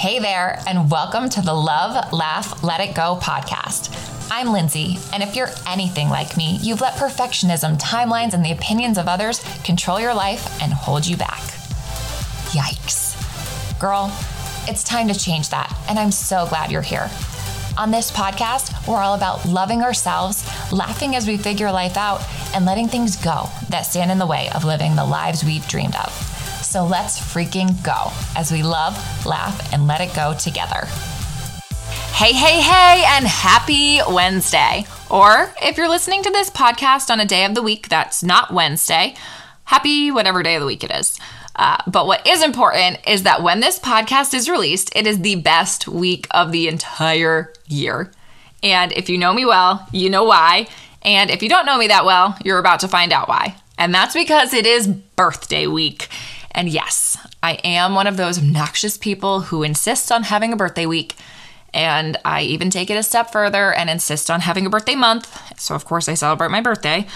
Hey there, and welcome to the Love, Laugh, Let It Go podcast. I'm Lindsay, and if you're anything like me, you've let perfectionism, timelines, and the opinions of others control your life and hold you back. Yikes. Girl, it's time to change that, and I'm so glad you're here. On this podcast, we're all about loving ourselves, laughing as we figure life out, and letting things go that stand in the way of living the lives we've dreamed of. So let's freaking go as we love, laugh, and let it go together. Hey, hey, hey, and happy Wednesday. Or if you're listening to this podcast on a day of the week that's not Wednesday, happy whatever day of the week it is. Uh, but what is important is that when this podcast is released, it is the best week of the entire year. And if you know me well, you know why. And if you don't know me that well, you're about to find out why. And that's because it is birthday week. And yes, I am one of those obnoxious people who insists on having a birthday week. And I even take it a step further and insist on having a birthday month. So, of course, I celebrate my birthday,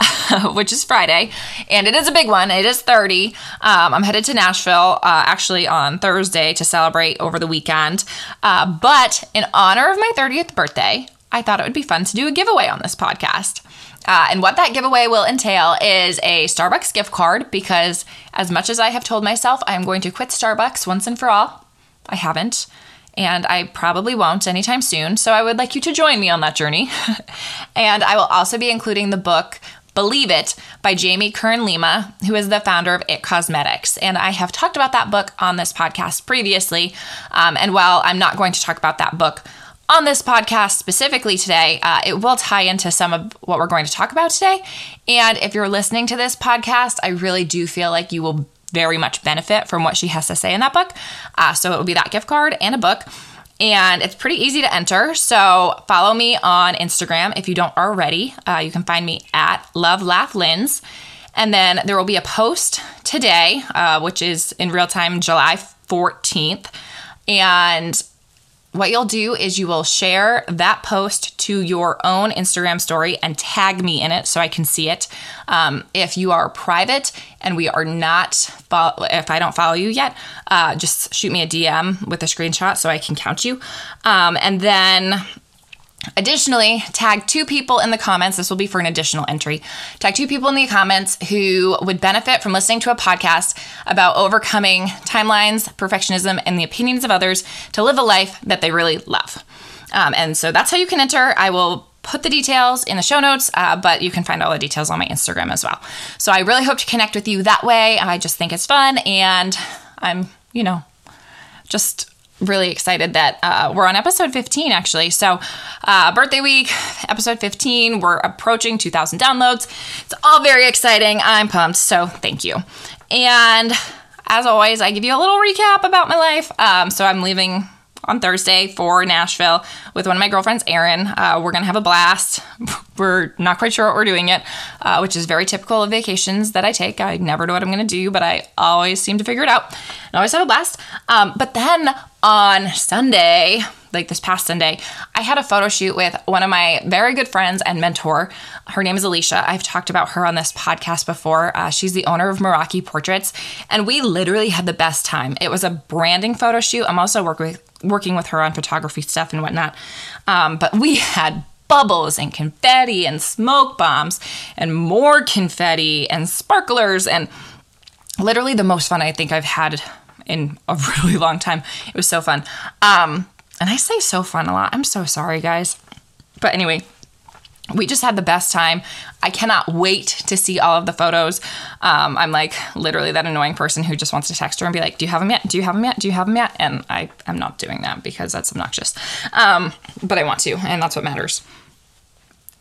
which is Friday. And it is a big one. It is 30. Um, I'm headed to Nashville uh, actually on Thursday to celebrate over the weekend. Uh, but in honor of my 30th birthday, I thought it would be fun to do a giveaway on this podcast. Uh, and what that giveaway will entail is a Starbucks gift card because, as much as I have told myself I'm going to quit Starbucks once and for all, I haven't. And I probably won't anytime soon. So I would like you to join me on that journey. and I will also be including the book Believe It by Jamie Kern Lima, who is the founder of It Cosmetics. And I have talked about that book on this podcast previously. Um, and while I'm not going to talk about that book on this podcast specifically today, uh, it will tie into some of what we're going to talk about today. And if you're listening to this podcast, I really do feel like you will very much benefit from what she has to say in that book. Uh, so it will be that gift card and a book. And it's pretty easy to enter. So follow me on Instagram if you don't already. Uh, you can find me at Love Laugh Lins. And then there will be a post today, uh, which is in real time July 14th. And what you'll do is you will share that post to your own Instagram story and tag me in it so I can see it. Um, if you are private and we are not, if I don't follow you yet, uh, just shoot me a DM with a screenshot so I can count you. Um, and then Additionally, tag two people in the comments. This will be for an additional entry. Tag two people in the comments who would benefit from listening to a podcast about overcoming timelines, perfectionism, and the opinions of others to live a life that they really love. Um, and so that's how you can enter. I will put the details in the show notes, uh, but you can find all the details on my Instagram as well. So I really hope to connect with you that way. I just think it's fun, and I'm, you know, just really excited that uh, we're on episode 15 actually. So uh, birthday week episode 15 we're approaching 2000 downloads. It's all very exciting. I'm pumped so thank you. And as always i give you a little recap about my life. Um, so i'm leaving on Thursday for Nashville with one of my girlfriends, Erin. Uh, we're gonna have a blast. We're not quite sure what we're doing yet, uh, which is very typical of vacations that I take. I never know what I'm gonna do, but I always seem to figure it out. I always have a blast. Um, but then on Sunday, like this past Sunday, I had a photo shoot with one of my very good friends and mentor. Her name is Alicia. I've talked about her on this podcast before. Uh, she's the owner of Meraki Portraits, and we literally had the best time. It was a branding photo shoot. I'm also work with, working with her on photography stuff and whatnot. Um, but we had bubbles and confetti and smoke bombs and more confetti and sparklers and literally the most fun I think I've had in a really long time. It was so fun. Um, and I say so fun a lot. I'm so sorry, guys. But anyway, we just had the best time. I cannot wait to see all of the photos. Um, I'm like literally that annoying person who just wants to text her and be like, "Do you have them yet? Do you have them yet? Do you have them yet?" And I am not doing that because that's obnoxious. Um, but I want to, and that's what matters.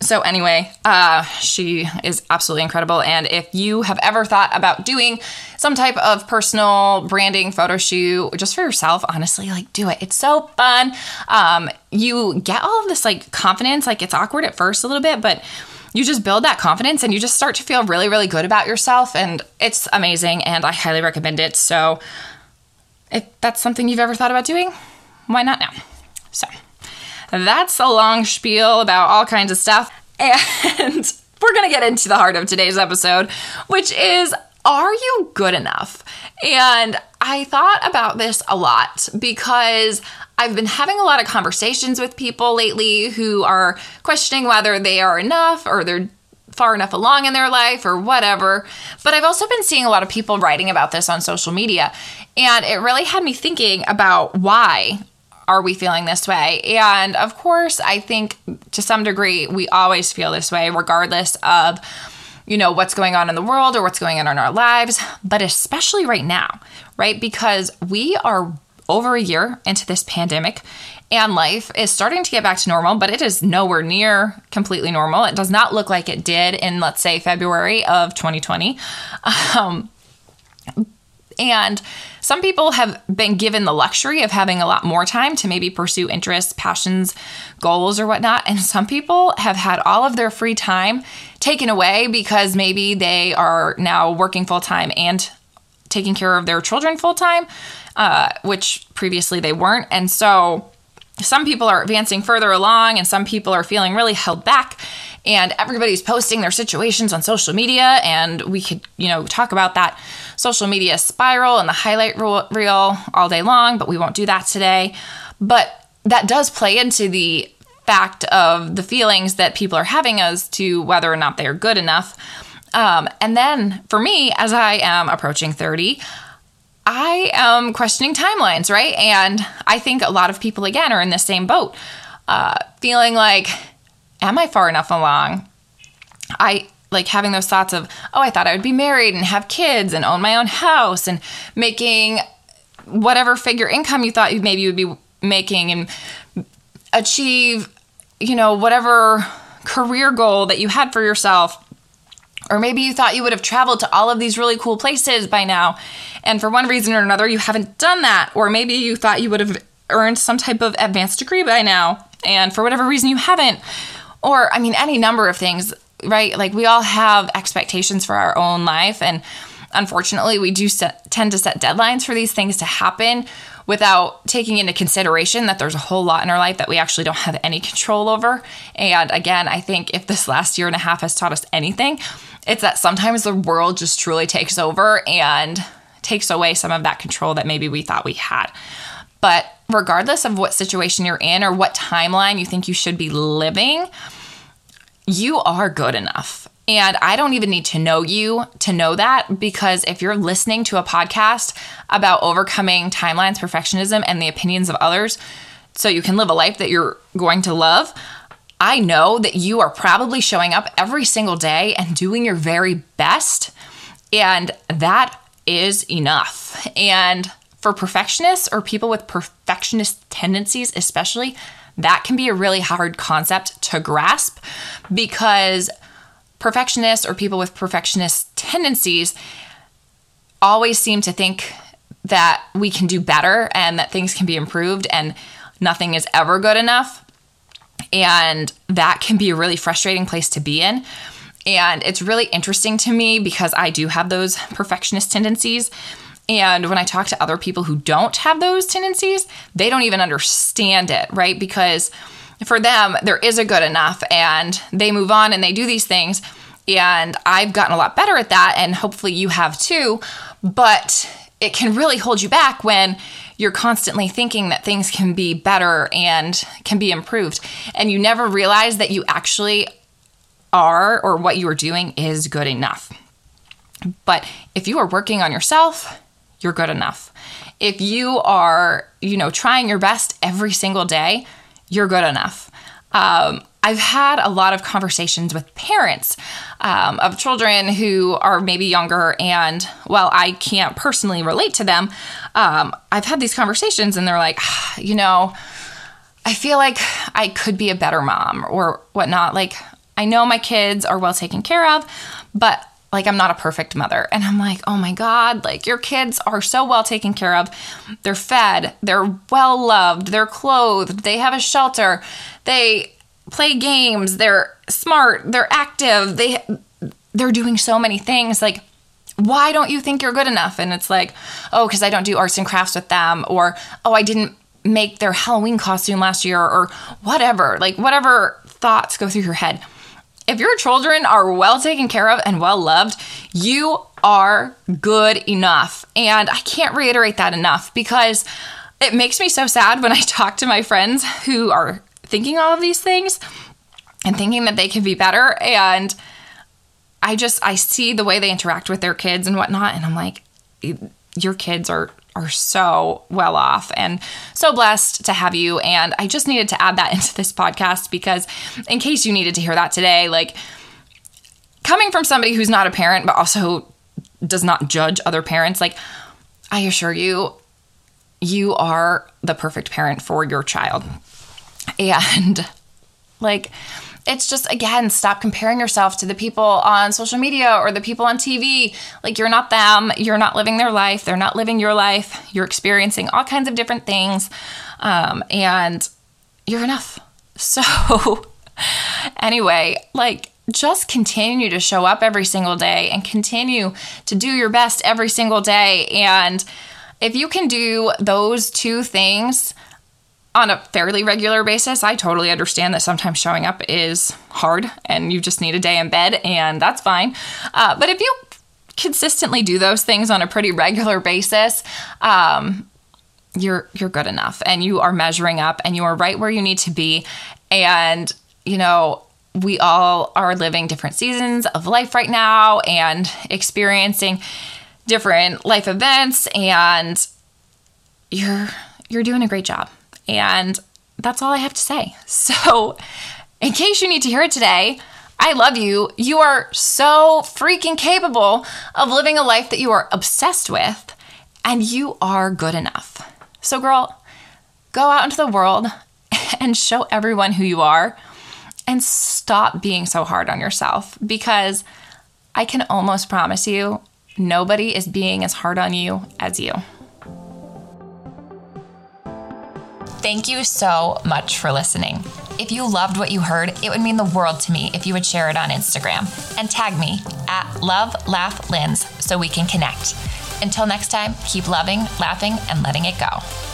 So anyway, uh, she is absolutely incredible. And if you have ever thought about doing some type of personal branding photo shoot just for yourself, honestly, like do it. It's so fun. Um, you get all of this like confidence. Like it's awkward at first a little bit, but you just build that confidence and you just start to feel really, really good about yourself. And it's amazing. And I highly recommend it. So if that's something you've ever thought about doing, why not now? So that's a long spiel about all kinds of stuff. And we're going to get into the heart of today's episode, which is are you good enough? And I thought about this a lot because I've been having a lot of conversations with people lately who are questioning whether they are enough or they're far enough along in their life or whatever. But I've also been seeing a lot of people writing about this on social media. And it really had me thinking about why are we feeling this way? And of course, I think to some degree, we always feel this way, regardless of you know what's going on in the world or what's going on in our lives but especially right now right because we are over a year into this pandemic and life is starting to get back to normal, but it is nowhere near completely normal. It does not look like it did in, let's say, February of 2020. Um, and some people have been given the luxury of having a lot more time to maybe pursue interests, passions, goals, or whatnot. And some people have had all of their free time taken away because maybe they are now working full time and taking care of their children full time, uh, which previously they weren't. And so some people are advancing further along and some people are feeling really held back and everybody's posting their situations on social media and we could you know talk about that social media spiral and the highlight reel all day long but we won't do that today. But that does play into the fact of the feelings that people are having as to whether or not they're good enough. Um, and then for me as i am approaching 30 I am questioning timelines, right? And I think a lot of people, again, are in the same boat, uh, feeling like, am I far enough along? I like having those thoughts of, oh, I thought I would be married and have kids and own my own house and making whatever figure income you thought you maybe you would be making and achieve, you know, whatever career goal that you had for yourself or maybe you thought you would have traveled to all of these really cool places by now, and for one reason or another, you haven't done that. Or maybe you thought you would have earned some type of advanced degree by now, and for whatever reason, you haven't. Or, I mean, any number of things, right? Like, we all have expectations for our own life, and unfortunately, we do set, tend to set deadlines for these things to happen without taking into consideration that there's a whole lot in our life that we actually don't have any control over. And again, I think if this last year and a half has taught us anything, it's that sometimes the world just truly takes over and takes away some of that control that maybe we thought we had. But regardless of what situation you're in or what timeline you think you should be living, you are good enough. And I don't even need to know you to know that because if you're listening to a podcast about overcoming timelines, perfectionism, and the opinions of others so you can live a life that you're going to love, I know that you are probably showing up every single day and doing your very best. And that is enough. And for perfectionists or people with perfectionist tendencies, especially, that can be a really hard concept to grasp because perfectionists or people with perfectionist tendencies always seem to think that we can do better and that things can be improved and nothing is ever good enough. And that can be a really frustrating place to be in. And it's really interesting to me because I do have those perfectionist tendencies. And when I talk to other people who don't have those tendencies, they don't even understand it, right? Because for them, there is a good enough and they move on and they do these things. And I've gotten a lot better at that. And hopefully you have too. But it can really hold you back when you're constantly thinking that things can be better and can be improved. And you never realize that you actually are or what you are doing is good enough. But if you are working on yourself, you're good enough. If you are, you know, trying your best every single day, you're good enough. Um, I've had a lot of conversations with parents um, of children who are maybe younger, and while I can't personally relate to them, um, I've had these conversations, and they're like, you know, I feel like I could be a better mom or whatnot. Like, I know my kids are well taken care of, but like I'm not a perfect mother. And I'm like, oh my God, like your kids are so well taken care of. They're fed, they're well loved, they're clothed, they have a shelter, they play games, they're smart, they're active, they they're doing so many things like why don't you think you're good enough? And it's like, oh, because I don't do arts and crafts with them, or oh, I didn't make their Halloween costume last year, or whatever. Like, whatever thoughts go through your head. If your children are well taken care of and well loved, you are good enough. And I can't reiterate that enough because it makes me so sad when I talk to my friends who are thinking all of these things and thinking that they can be better. And I just, I see the way they interact with their kids and whatnot. And I'm like, your kids are are so well off and so blessed to have you and I just needed to add that into this podcast because in case you needed to hear that today like coming from somebody who's not a parent but also does not judge other parents like I assure you you are the perfect parent for your child and like it's just again stop comparing yourself to the people on social media or the people on TV like you're not them. You're not living their life. They're not living your life. You're experiencing all kinds of different things. Um, and you're enough. So anyway like just continue to show up every single day and continue to do your best every single day. And if you can do those two things on a fairly regular basis, I totally understand that sometimes showing up is hard and you just need a day in bed, and that's fine. Uh, but if you consistently do those things on a pretty regular basis, um, you're you're good enough, and you are measuring up, and you are right where you need to be. And you know, we all are living different seasons of life right now, and experiencing different life events, and you're you're doing a great job. And that's all I have to say. So, in case you need to hear it today, I love you. You are so freaking capable of living a life that you are obsessed with, and you are good enough. So, girl, go out into the world and show everyone who you are and stop being so hard on yourself because I can almost promise you nobody is being as hard on you as you. Thank you so much for listening. If you loved what you heard, it would mean the world to me if you would share it on Instagram and tag me at Love Laugh Linz so we can connect. Until next time, keep loving, laughing, and letting it go.